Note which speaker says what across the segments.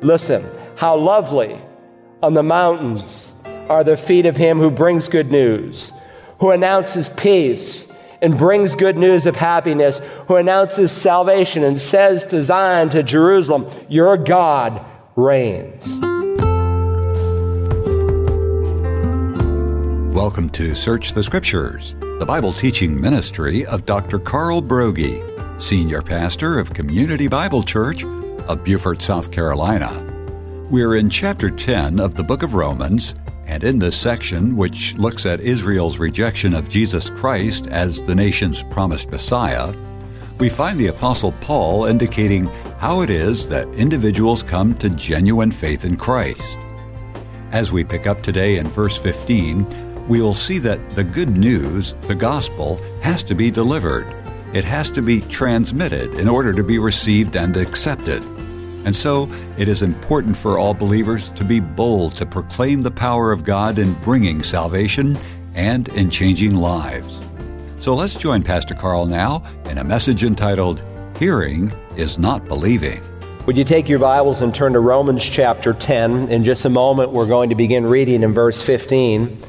Speaker 1: Listen, how lovely on the mountains are the feet of him who brings good news, who announces peace and brings good news of happiness, who announces salvation and says to Zion, to Jerusalem, Your God reigns.
Speaker 2: Welcome to Search the Scriptures, the Bible teaching ministry of Dr. Carl Broggi, Senior Pastor of Community Bible Church of Beaufort, South Carolina. We're in chapter 10 of the book of Romans, and in this section, which looks at Israel's rejection of Jesus Christ as the nation's promised Messiah, we find the Apostle Paul indicating how it is that individuals come to genuine faith in Christ. As we pick up today in verse 15, we will see that the good news, the gospel, has to be delivered. It has to be transmitted in order to be received and accepted. And so, it is important for all believers to be bold to proclaim the power of God in bringing salvation and in changing lives. So let's join Pastor Carl now in a message entitled, Hearing is Not Believing.
Speaker 1: Would you take your Bibles and turn to Romans chapter 10? In just a moment, we're going to begin reading in verse 15.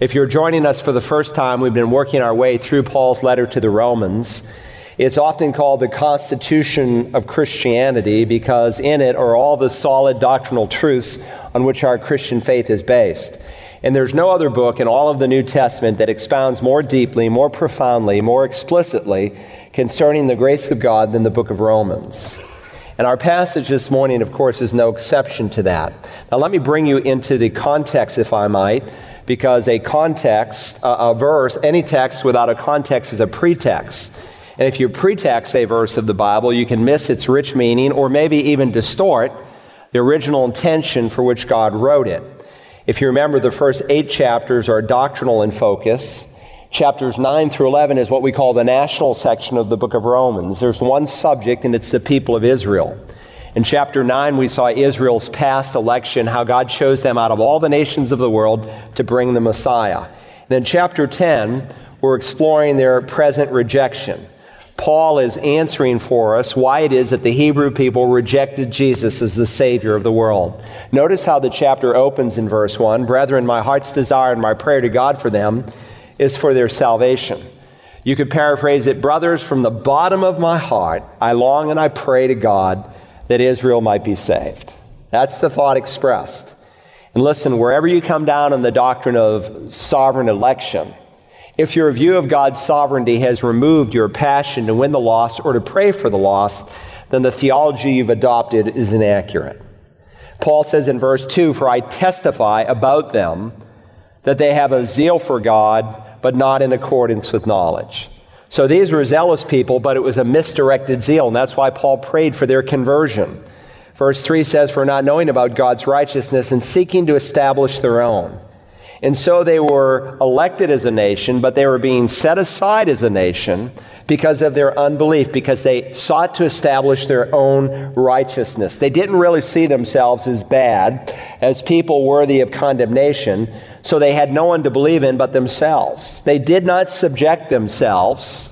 Speaker 1: If you're joining us for the first time, we've been working our way through Paul's letter to the Romans. It's often called the Constitution of Christianity because in it are all the solid doctrinal truths on which our Christian faith is based. And there's no other book in all of the New Testament that expounds more deeply, more profoundly, more explicitly concerning the grace of God than the book of Romans. And our passage this morning, of course, is no exception to that. Now, let me bring you into the context, if I might, because a context, a verse, any text without a context is a pretext. And if you pretext a verse of the Bible, you can miss its rich meaning or maybe even distort the original intention for which God wrote it. If you remember, the first eight chapters are doctrinal in focus. Chapters 9 through 11 is what we call the national section of the book of Romans. There's one subject, and it's the people of Israel. In chapter 9, we saw Israel's past election, how God chose them out of all the nations of the world to bring the Messiah. And in chapter 10, we're exploring their present rejection. Paul is answering for us why it is that the Hebrew people rejected Jesus as the Savior of the world. Notice how the chapter opens in verse 1 Brethren, my heart's desire and my prayer to God for them is for their salvation. You could paraphrase it Brothers, from the bottom of my heart, I long and I pray to God that Israel might be saved. That's the thought expressed. And listen, wherever you come down on the doctrine of sovereign election, if your view of God's sovereignty has removed your passion to win the lost or to pray for the lost, then the theology you've adopted is inaccurate. Paul says in verse 2 For I testify about them that they have a zeal for God, but not in accordance with knowledge. So these were zealous people, but it was a misdirected zeal, and that's why Paul prayed for their conversion. Verse 3 says, For not knowing about God's righteousness and seeking to establish their own. And so they were elected as a nation, but they were being set aside as a nation because of their unbelief, because they sought to establish their own righteousness. They didn't really see themselves as bad, as people worthy of condemnation, so they had no one to believe in but themselves. They did not subject themselves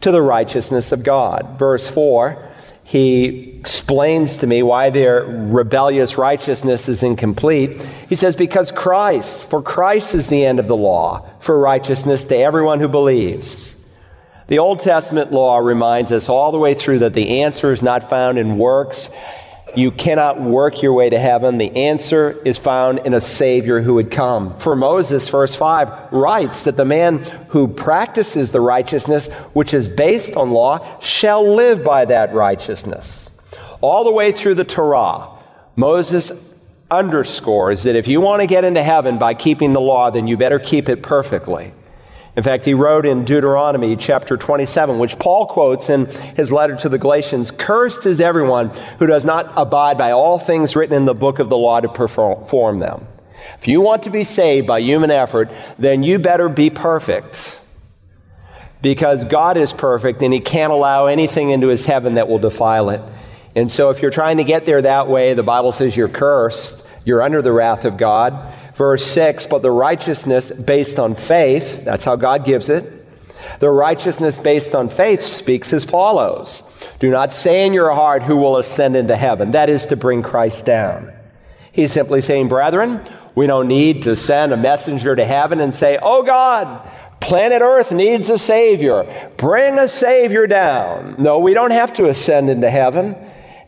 Speaker 1: to the righteousness of God. Verse 4, he explains to me why their rebellious righteousness is incomplete. He says, Because Christ, for Christ is the end of the law for righteousness to everyone who believes. The Old Testament law reminds us all the way through that the answer is not found in works you cannot work your way to heaven. The answer is found in a Savior who would come. For Moses, verse 5 writes that the man who practices the righteousness which is based on law shall live by that righteousness. All the way through the Torah, Moses underscores that if you want to get into heaven by keeping the law, then you better keep it perfectly. In fact, he wrote in Deuteronomy chapter 27, which Paul quotes in his letter to the Galatians Cursed is everyone who does not abide by all things written in the book of the law to perform them. If you want to be saved by human effort, then you better be perfect. Because God is perfect and he can't allow anything into his heaven that will defile it. And so if you're trying to get there that way, the Bible says you're cursed, you're under the wrath of God. Verse 6 But the righteousness based on faith, that's how God gives it. The righteousness based on faith speaks as follows Do not say in your heart who will ascend into heaven. That is to bring Christ down. He's simply saying, brethren, we don't need to send a messenger to heaven and say, oh God, planet Earth needs a Savior. Bring a Savior down. No, we don't have to ascend into heaven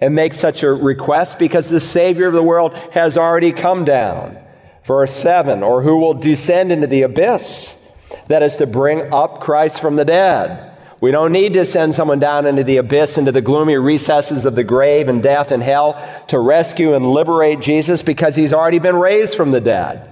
Speaker 1: and make such a request because the Savior of the world has already come down. Verse 7 Or who will descend into the abyss? That is to bring up Christ from the dead. We don't need to send someone down into the abyss, into the gloomy recesses of the grave and death and hell to rescue and liberate Jesus because he's already been raised from the dead.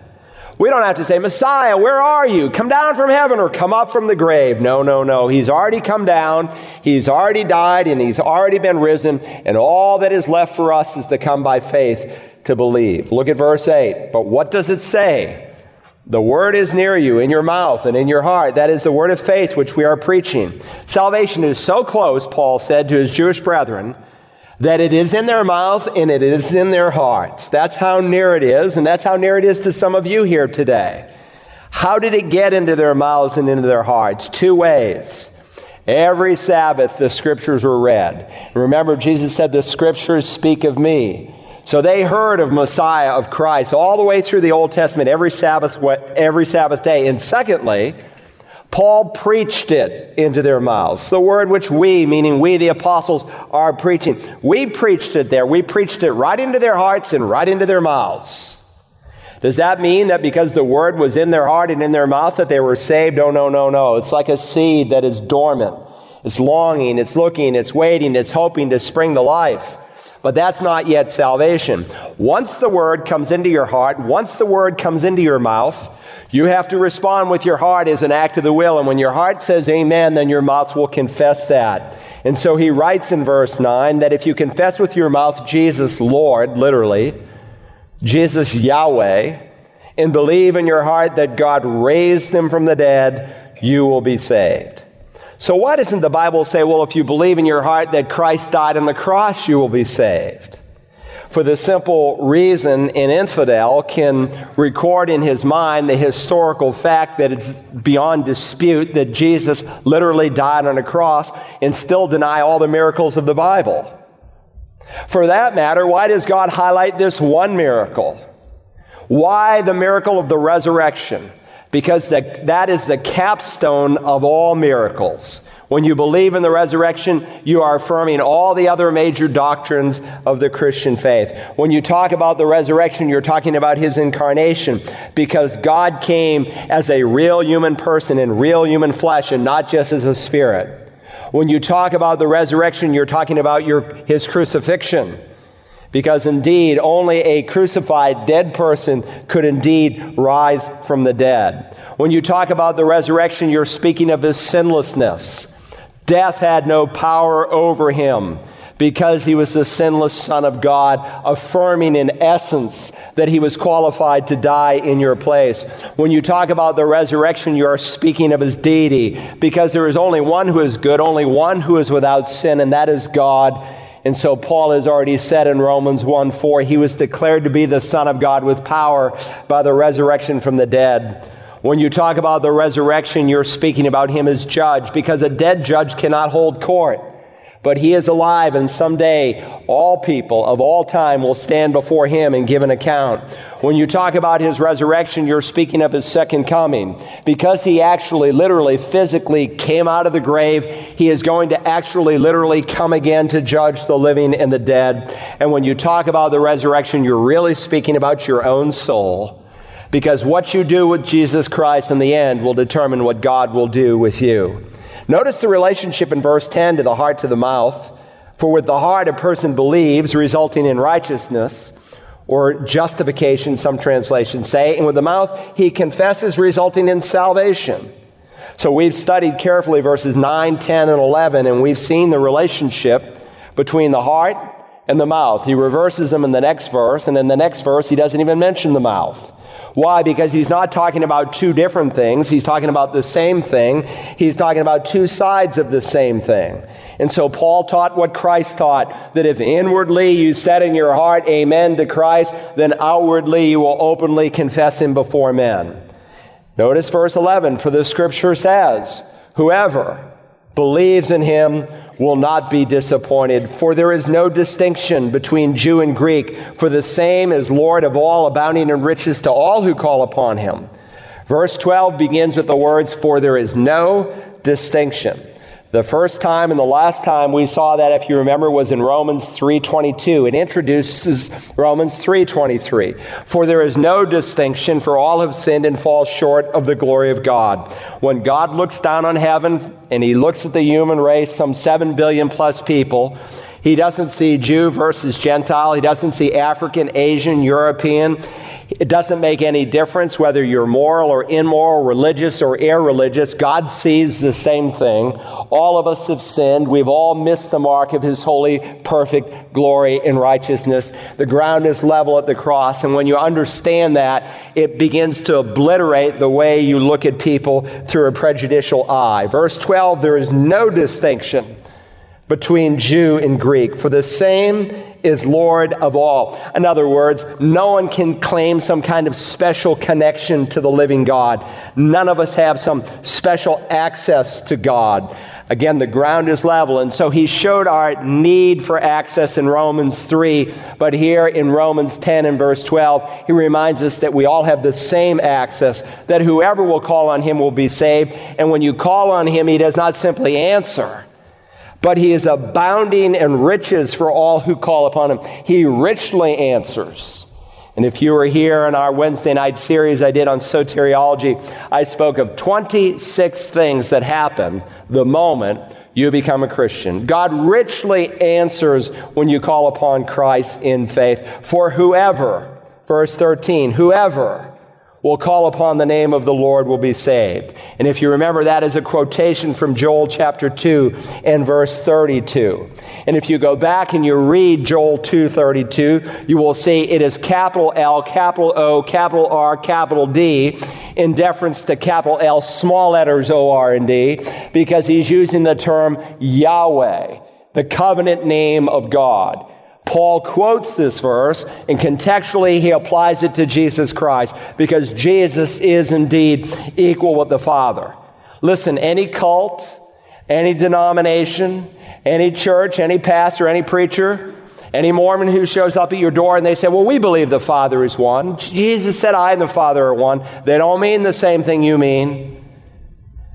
Speaker 1: We don't have to say, Messiah, where are you? Come down from heaven or come up from the grave. No, no, no. He's already come down. He's already died and he's already been risen. And all that is left for us is to come by faith to believe. Look at verse 8. But what does it say? The word is near you, in your mouth and in your heart. That is the word of faith which we are preaching. Salvation is so close, Paul said to his Jewish brethren, that it is in their mouth and it is in their hearts. That's how near it is, and that's how near it is to some of you here today. How did it get into their mouths and into their hearts? Two ways. Every Sabbath, the scriptures were read. Remember, Jesus said, The scriptures speak of me. So they heard of Messiah, of Christ, all the way through the Old Testament, every Sabbath, every Sabbath day. And secondly, Paul preached it into their mouths. The word which we, meaning we, the apostles, are preaching. We preached it there. We preached it right into their hearts and right into their mouths. Does that mean that because the word was in their heart and in their mouth that they were saved? Oh, no, no, no. It's like a seed that is dormant. It's longing, it's looking, it's waiting, it's hoping to spring to life but that's not yet salvation. Once the word comes into your heart, once the word comes into your mouth, you have to respond with your heart as an act of the will. And when your heart says amen, then your mouth will confess that. And so he writes in verse 9 that if you confess with your mouth Jesus Lord, literally, Jesus Yahweh, and believe in your heart that God raised him from the dead, you will be saved. So, why doesn't the Bible say, well, if you believe in your heart that Christ died on the cross, you will be saved? For the simple reason an infidel can record in his mind the historical fact that it's beyond dispute that Jesus literally died on a cross and still deny all the miracles of the Bible. For that matter, why does God highlight this one miracle? Why the miracle of the resurrection? Because that is the capstone of all miracles. When you believe in the resurrection, you are affirming all the other major doctrines of the Christian faith. When you talk about the resurrection, you're talking about his incarnation because God came as a real human person in real human flesh and not just as a spirit. When you talk about the resurrection, you're talking about your, his crucifixion because indeed only a crucified dead person could indeed rise from the dead. When you talk about the resurrection, you're speaking of his sinlessness. Death had no power over him because he was the sinless Son of God, affirming in essence that he was qualified to die in your place. When you talk about the resurrection, you are speaking of his deity because there is only one who is good, only one who is without sin, and that is God and so Paul has already said in Romans 1 4, he was declared to be the Son of God with power by the resurrection from the dead. When you talk about the resurrection, you're speaking about him as judge because a dead judge cannot hold court. But he is alive, and someday all people of all time will stand before him and give an account. When you talk about his resurrection, you're speaking of his second coming. Because he actually, literally, physically came out of the grave, he is going to actually, literally come again to judge the living and the dead. And when you talk about the resurrection, you're really speaking about your own soul. Because what you do with Jesus Christ in the end will determine what God will do with you. Notice the relationship in verse 10 to the heart to the mouth. For with the heart a person believes, resulting in righteousness or justification, some translations say, and with the mouth he confesses, resulting in salvation. So we've studied carefully verses 9, 10, and 11, and we've seen the relationship between the heart and the mouth. He reverses them in the next verse, and in the next verse, he doesn't even mention the mouth. Why? Because he's not talking about two different things. He's talking about the same thing. He's talking about two sides of the same thing. And so Paul taught what Christ taught that if inwardly you said in your heart, Amen to Christ, then outwardly you will openly confess him before men. Notice verse 11 For the scripture says, Whoever believes in him will not be disappointed, for there is no distinction between Jew and Greek, for the same is Lord of all, abounding in riches to all who call upon him. Verse 12 begins with the words, For there is no distinction. The first time and the last time we saw that, if you remember, was in Romans 3.22. It introduces Romans 3.23. For there is no distinction, for all have sinned and fall short of the glory of God. When God looks down on heaven and he looks at the human race, some 7 billion plus people, he doesn't see Jew versus Gentile. He doesn't see African, Asian, European. It doesn't make any difference whether you're moral or immoral, religious or irreligious. God sees the same thing. All of us have sinned. We've all missed the mark of His holy, perfect glory and righteousness. The ground is level at the cross. And when you understand that, it begins to obliterate the way you look at people through a prejudicial eye. Verse 12, there is no distinction between Jew and Greek, for the same is Lord of all. In other words, no one can claim some kind of special connection to the living God. None of us have some special access to God. Again, the ground is level. And so he showed our need for access in Romans 3. But here in Romans 10 and verse 12, he reminds us that we all have the same access, that whoever will call on him will be saved. And when you call on him, he does not simply answer but he is abounding in riches for all who call upon him. He richly answers. And if you were here in our Wednesday night series I did on soteriology, I spoke of 26 things that happen the moment you become a Christian. God richly answers when you call upon Christ in faith. For whoever, verse 13, whoever will call upon the name of the Lord will be saved. And if you remember, that is a quotation from Joel chapter 2 and verse 32. And if you go back and you read Joel 2:32, you will see it is capital L, capital O, capital R, capital D in deference to capital L, small letters O, R, and D, because he's using the term Yahweh, the covenant name of God. Paul quotes this verse and contextually he applies it to Jesus Christ because Jesus is indeed equal with the Father. Listen, any cult, any denomination, any church, any pastor, any preacher, any Mormon who shows up at your door and they say, Well, we believe the Father is one. Jesus said, I and the Father are one. They don't mean the same thing you mean.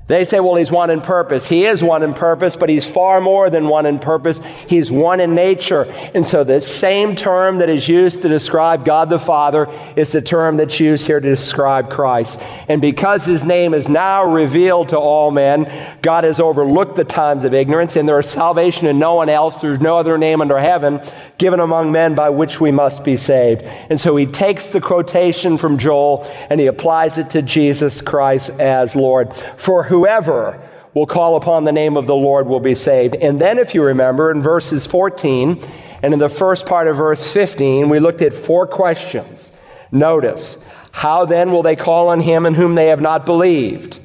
Speaker 1: They say, well, he's one in purpose. He is one in purpose, but he's far more than one in purpose. He's one in nature. And so the same term that is used to describe God the Father is the term that's used here to describe Christ. And because his name is now revealed to all men, God has overlooked the times of ignorance, and there is salvation in no one else. There's no other name under heaven given among men by which we must be saved. And so he takes the quotation from Joel and he applies it to Jesus Christ as Lord. For whoever will call upon the name of the Lord will be saved. And then, if you remember, in verses 14 and in the first part of verse 15, we looked at four questions. Notice, how then will they call on him in whom they have not believed?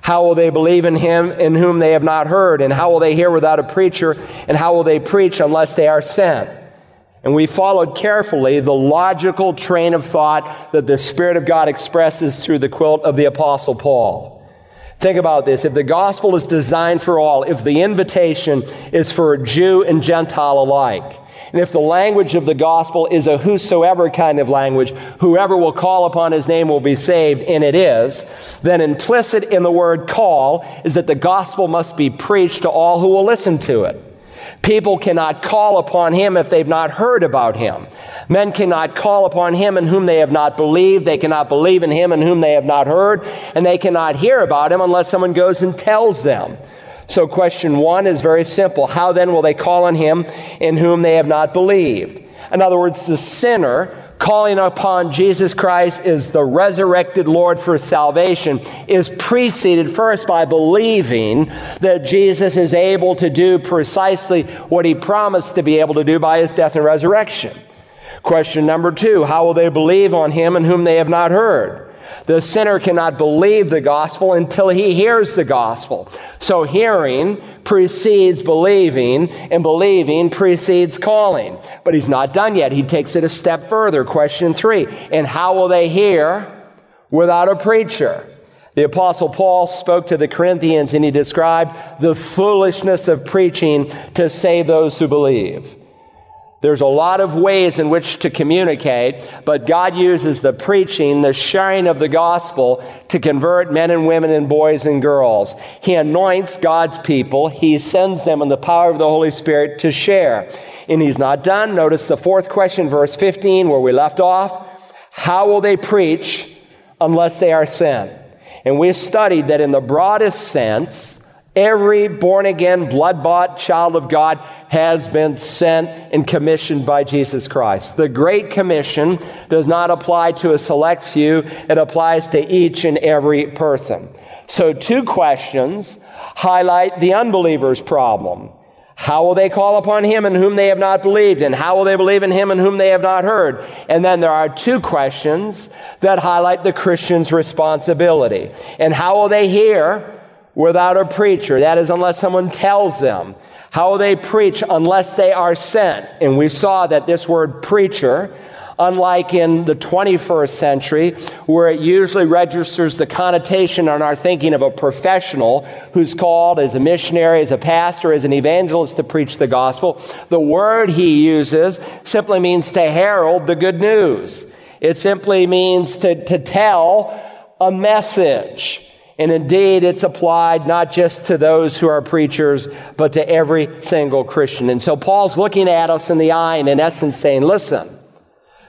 Speaker 1: How will they believe in him in whom they have not heard? And how will they hear without a preacher? And how will they preach unless they are sent? And we followed carefully the logical train of thought that the Spirit of God expresses through the quilt of the Apostle Paul. Think about this. If the gospel is designed for all, if the invitation is for Jew and Gentile alike, and if the language of the gospel is a whosoever kind of language, whoever will call upon his name will be saved, and it is, then implicit in the word call is that the gospel must be preached to all who will listen to it. People cannot call upon him if they've not heard about him. Men cannot call upon him in whom they have not believed. They cannot believe in him in whom they have not heard. And they cannot hear about him unless someone goes and tells them. So, question one is very simple How then will they call on him in whom they have not believed? In other words, the sinner calling upon Jesus Christ as the resurrected Lord for salvation is preceded first by believing that Jesus is able to do precisely what he promised to be able to do by his death and resurrection. Question number two How will they believe on him in whom they have not heard? The sinner cannot believe the gospel until he hears the gospel. So hearing precedes believing, and believing precedes calling. But he's not done yet. He takes it a step further. Question three. And how will they hear without a preacher? The Apostle Paul spoke to the Corinthians and he described the foolishness of preaching to save those who believe. There's a lot of ways in which to communicate, but God uses the preaching, the sharing of the gospel to convert men and women and boys and girls. He anoints God's people. He sends them in the power of the Holy Spirit to share. And he's not done. Notice the fourth question, verse 15, where we left off. How will they preach unless they are sent? And we studied that in the broadest sense, every born again, blood bought child of God has been sent and commissioned by Jesus Christ. The Great Commission does not apply to a select few, it applies to each and every person. So, two questions highlight the unbeliever's problem. How will they call upon him in whom they have not believed? And how will they believe in him in whom they have not heard? And then there are two questions that highlight the Christian's responsibility. And how will they hear without a preacher? That is, unless someone tells them. How they preach unless they are sent? And we saw that this word preacher, unlike in the 21st century, where it usually registers the connotation on our thinking of a professional who's called as a missionary, as a pastor, as an evangelist to preach the gospel, the word he uses simply means to herald the good news. It simply means to, to tell a message. And indeed, it's applied not just to those who are preachers, but to every single Christian. And so Paul's looking at us in the eye and in essence saying, listen,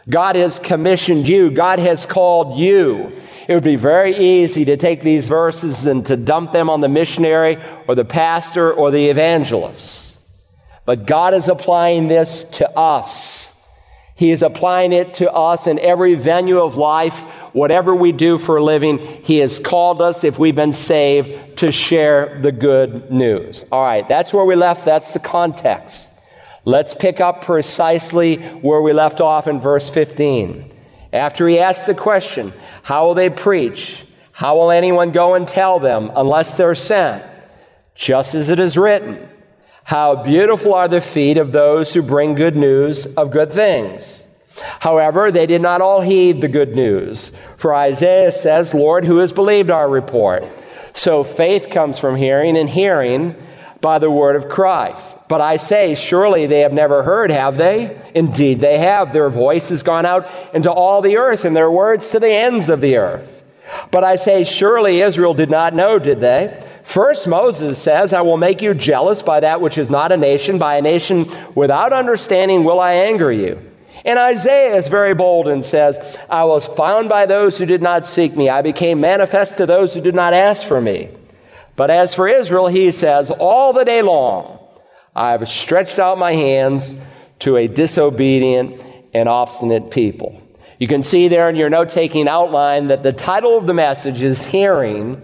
Speaker 1: God has commissioned you. God has called you. It would be very easy to take these verses and to dump them on the missionary or the pastor or the evangelist. But God is applying this to us. He is applying it to us in every venue of life, whatever we do for a living. He has called us, if we've been saved, to share the good news. All right, that's where we left. That's the context. Let's pick up precisely where we left off in verse 15. After he asks the question, How will they preach? How will anyone go and tell them unless they're sent? Just as it is written. How beautiful are the feet of those who bring good news of good things. However, they did not all heed the good news. For Isaiah says, Lord, who has believed our report? So faith comes from hearing, and hearing by the word of Christ. But I say, surely they have never heard, have they? Indeed, they have. Their voice has gone out into all the earth, and their words to the ends of the earth. But I say, surely Israel did not know, did they? First, Moses says, I will make you jealous by that which is not a nation. By a nation without understanding will I anger you. And Isaiah is very bold and says, I was found by those who did not seek me. I became manifest to those who did not ask for me. But as for Israel, he says, all the day long I have stretched out my hands to a disobedient and obstinate people. You can see there in your note taking outline that the title of the message is Hearing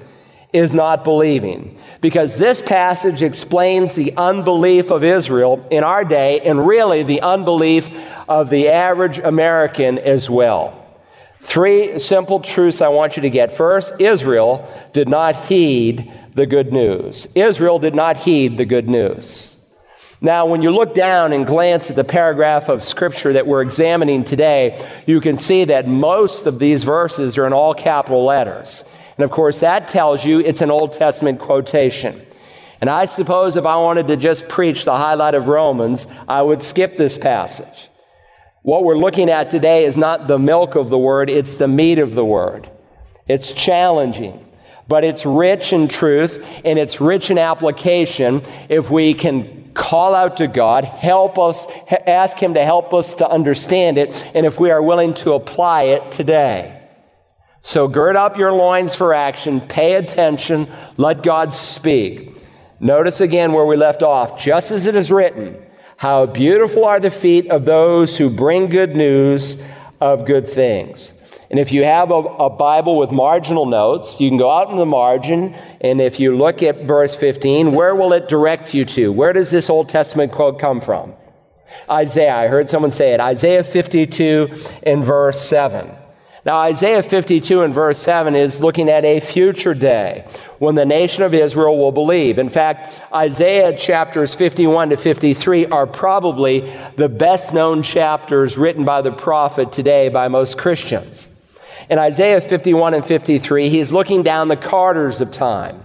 Speaker 1: is not believing. Because this passage explains the unbelief of Israel in our day and really the unbelief of the average American as well. Three simple truths I want you to get. First, Israel did not heed the good news. Israel did not heed the good news. Now, when you look down and glance at the paragraph of scripture that we're examining today, you can see that most of these verses are in all capital letters. And of course, that tells you it's an Old Testament quotation. And I suppose if I wanted to just preach the highlight of Romans, I would skip this passage. What we're looking at today is not the milk of the word, it's the meat of the word. It's challenging, but it's rich in truth and it's rich in application if we can call out to God, help us, ask Him to help us to understand it, and if we are willing to apply it today. So gird up your loins for action, pay attention, let God speak. Notice again where we left off. Just as it is written, how beautiful are the feet of those who bring good news of good things. And if you have a, a, Bible with marginal notes, you can go out in the margin, and if you look at verse 15, where will it direct you to? Where does this Old Testament quote come from? Isaiah. I heard someone say it. Isaiah 52 in verse 7. Now, Isaiah 52 and verse 7 is looking at a future day when the nation of Israel will believe. In fact, Isaiah chapters 51 to 53 are probably the best known chapters written by the prophet today by most Christians. In Isaiah 51 and 53, he's looking down the carters of time,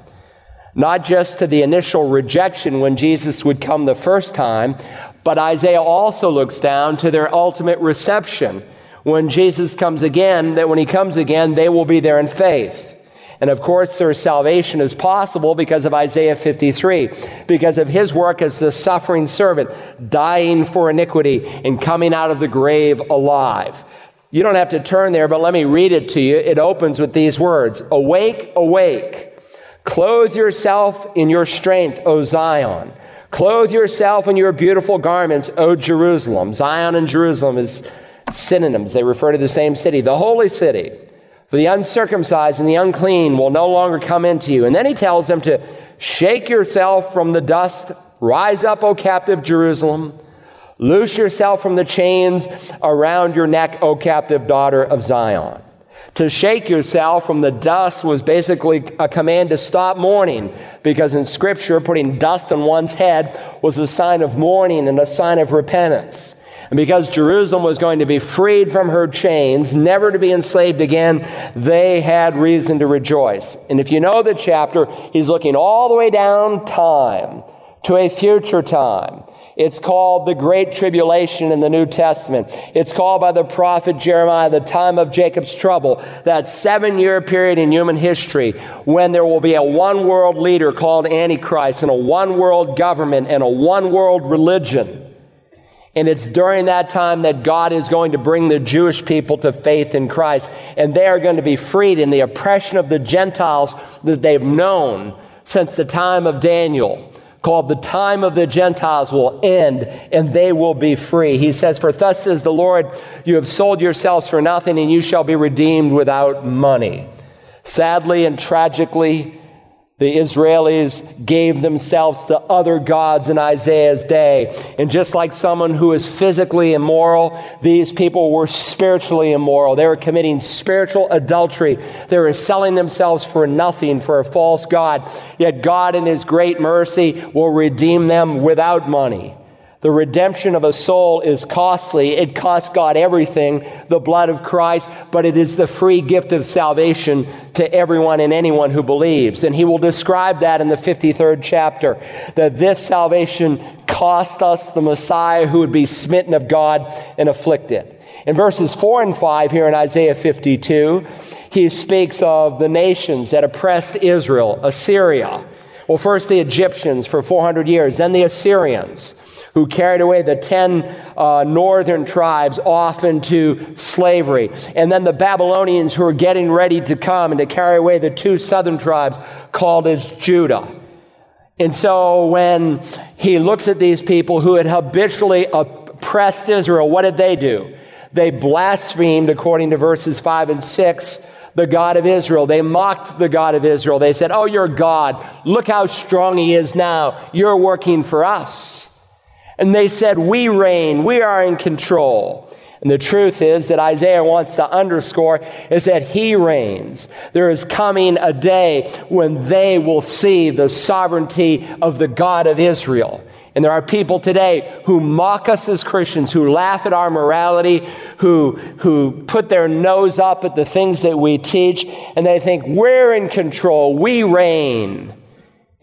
Speaker 1: not just to the initial rejection when Jesus would come the first time, but Isaiah also looks down to their ultimate reception when Jesus comes again, that when he comes again, they will be there in faith. And of course, their salvation is possible because of Isaiah 53, because of his work as the suffering servant, dying for iniquity and coming out of the grave alive. You don't have to turn there, but let me read it to you. It opens with these words Awake, awake. Clothe yourself in your strength, O Zion. Clothe yourself in your beautiful garments, O Jerusalem. Zion and Jerusalem is synonyms. They refer to the same city, the holy city. For the uncircumcised and the unclean will no longer come into you. And then he tells them to shake yourself from the dust, rise up, O captive Jerusalem. Loose yourself from the chains around your neck, O captive daughter of Zion. To shake yourself from the dust was basically a command to stop mourning, because in Scripture, putting dust on one's head was a sign of mourning and a sign of repentance. And because Jerusalem was going to be freed from her chains, never to be enslaved again, they had reason to rejoice. And if you know the chapter, he's looking all the way down time to a future time. It's called the Great Tribulation in the New Testament. It's called by the prophet Jeremiah the time of Jacob's trouble, that seven year period in human history when there will be a one world leader called Antichrist and a one world government and a one world religion. And it's during that time that God is going to bring the Jewish people to faith in Christ. And they are going to be freed in the oppression of the Gentiles that they've known since the time of Daniel called the time of the Gentiles will end and they will be free. He says, For thus says the Lord, you have sold yourselves for nothing and you shall be redeemed without money. Sadly and tragically, the Israelis gave themselves to other gods in Isaiah's day. And just like someone who is physically immoral, these people were spiritually immoral. They were committing spiritual adultery. They were selling themselves for nothing for a false God. Yet God, in His great mercy, will redeem them without money. The redemption of a soul is costly. It costs God everything, the blood of Christ, but it is the free gift of salvation to everyone and anyone who believes. And he will describe that in the 53rd chapter, that this salvation cost us the Messiah who would be smitten of God and afflicted. In verses 4 and 5 here in Isaiah 52, he speaks of the nations that oppressed Israel, Assyria. Well, first the Egyptians for 400 years, then the Assyrians who carried away the 10 uh, northern tribes off into slavery. And then the Babylonians who were getting ready to come and to carry away the two southern tribes called as Judah. And so when he looks at these people who had habitually oppressed Israel, what did they do? They blasphemed, according to verses 5 and 6, the God of Israel. They mocked the God of Israel. They said, Oh, you're God. Look how strong he is now. You're working for us. And they said, We reign, we are in control. And the truth is that Isaiah wants to underscore is that he reigns. There is coming a day when they will see the sovereignty of the God of Israel. And there are people today who mock us as Christians, who laugh at our morality, who, who put their nose up at the things that we teach, and they think we're in control, we reign.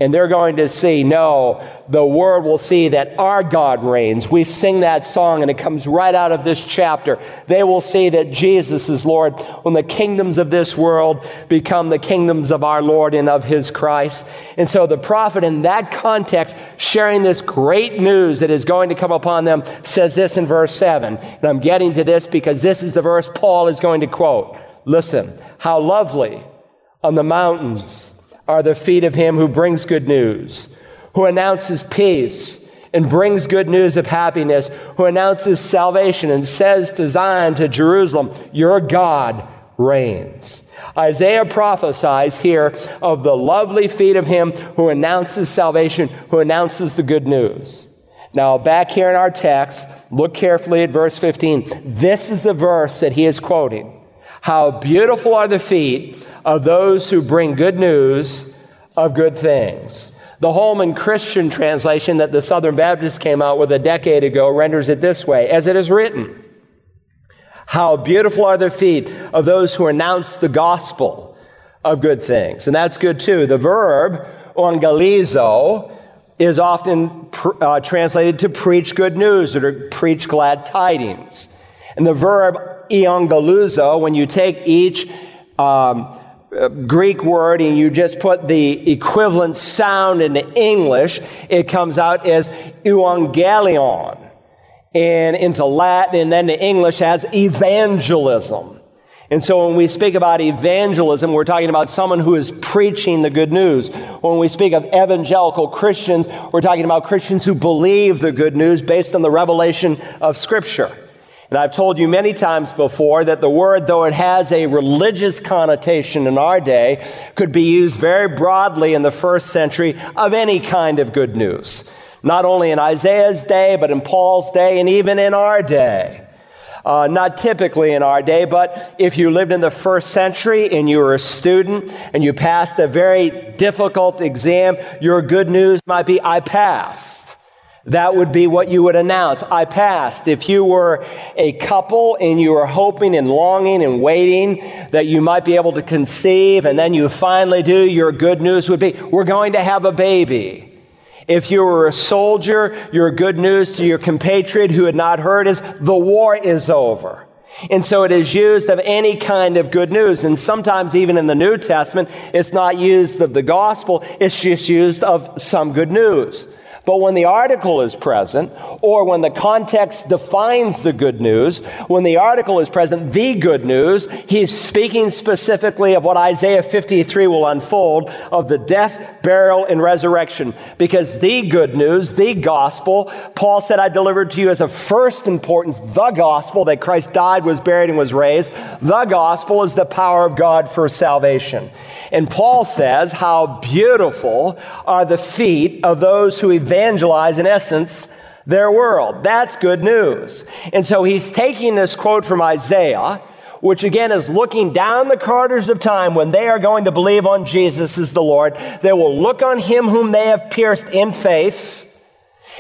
Speaker 1: And they're going to see, no, the world will see that our God reigns. We sing that song and it comes right out of this chapter. They will see that Jesus is Lord when the kingdoms of this world become the kingdoms of our Lord and of his Christ. And so the prophet in that context, sharing this great news that is going to come upon them, says this in verse 7. And I'm getting to this because this is the verse Paul is going to quote. Listen, how lovely on the mountains are the feet of him who brings good news, who announces peace and brings good news of happiness, who announces salvation and says to Zion, to Jerusalem, Your God reigns. Isaiah prophesies here of the lovely feet of him who announces salvation, who announces the good news. Now, back here in our text, look carefully at verse 15. This is the verse that he is quoting. How beautiful are the feet of those who bring good news of good things. The Holman Christian translation that the Southern Baptists came out with a decade ago renders it this way as it is written How beautiful are the feet of those who announce the gospel of good things. And that's good too. The verb, euangelizo, is often pr- uh, translated to preach good news or to preach glad tidings. And the verb euangelizo, when you take each um, Greek word and you just put the equivalent sound into English, it comes out as euangelion. And into Latin and then to English as evangelism. And so when we speak about evangelism, we're talking about someone who is preaching the good news. When we speak of evangelical Christians, we're talking about Christians who believe the good news based on the revelation of Scripture. And I've told you many times before that the word, though it has a religious connotation in our day, could be used very broadly in the first century of any kind of good news. Not only in Isaiah's day, but in Paul's day, and even in our day. Uh, not typically in our day, but if you lived in the first century and you were a student and you passed a very difficult exam, your good news might be, I passed. That would be what you would announce. I passed. If you were a couple and you were hoping and longing and waiting that you might be able to conceive and then you finally do, your good news would be, we're going to have a baby. If you were a soldier, your good news to your compatriot who had not heard is, the war is over. And so it is used of any kind of good news. And sometimes even in the New Testament, it's not used of the gospel. It's just used of some good news. But when the article is present, or when the context defines the good news, when the article is present, the good news, he's speaking specifically of what Isaiah 53 will unfold of the death, burial, and resurrection. Because the good news, the gospel, Paul said, I delivered to you as of first importance the gospel that Christ died, was buried, and was raised. The gospel is the power of God for salvation. And Paul says, How beautiful are the feet of those who evangelize, in essence, their world. That's good news. And so he's taking this quote from Isaiah, which again is looking down the corridors of time when they are going to believe on Jesus as the Lord. They will look on him whom they have pierced in faith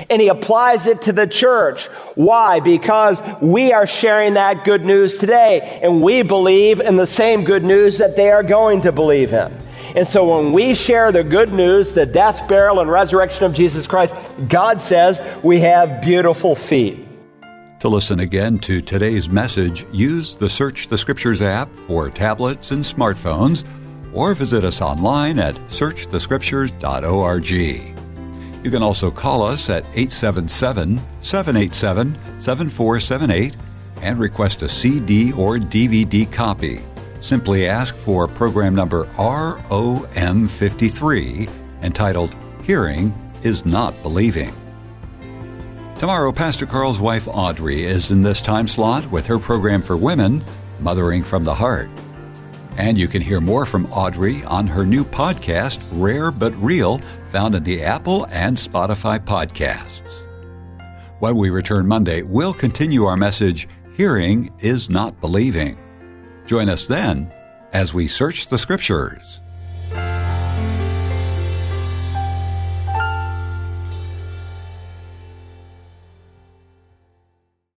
Speaker 1: and he applies it to the church. Why? Because we are sharing that good news today, and we believe in the same good news that they are going to believe in. And so when we share the good news, the death, burial, and resurrection of Jesus Christ, God says we have beautiful feet.
Speaker 2: To listen again to today's message, use the Search the Scriptures app for tablets and smartphones, or visit us online at searchthescriptures.org. You can also call us at 877 787 7478 and request a CD or DVD copy. Simply ask for program number ROM53 entitled Hearing is Not Believing. Tomorrow, Pastor Carl's wife Audrey is in this time slot with her program for women, Mothering from the Heart. And you can hear more from Audrey on her new podcast, Rare But Real, found in the Apple and Spotify podcasts. When we return Monday, we'll continue our message, Hearing is Not Believing. Join us then as we search the Scriptures.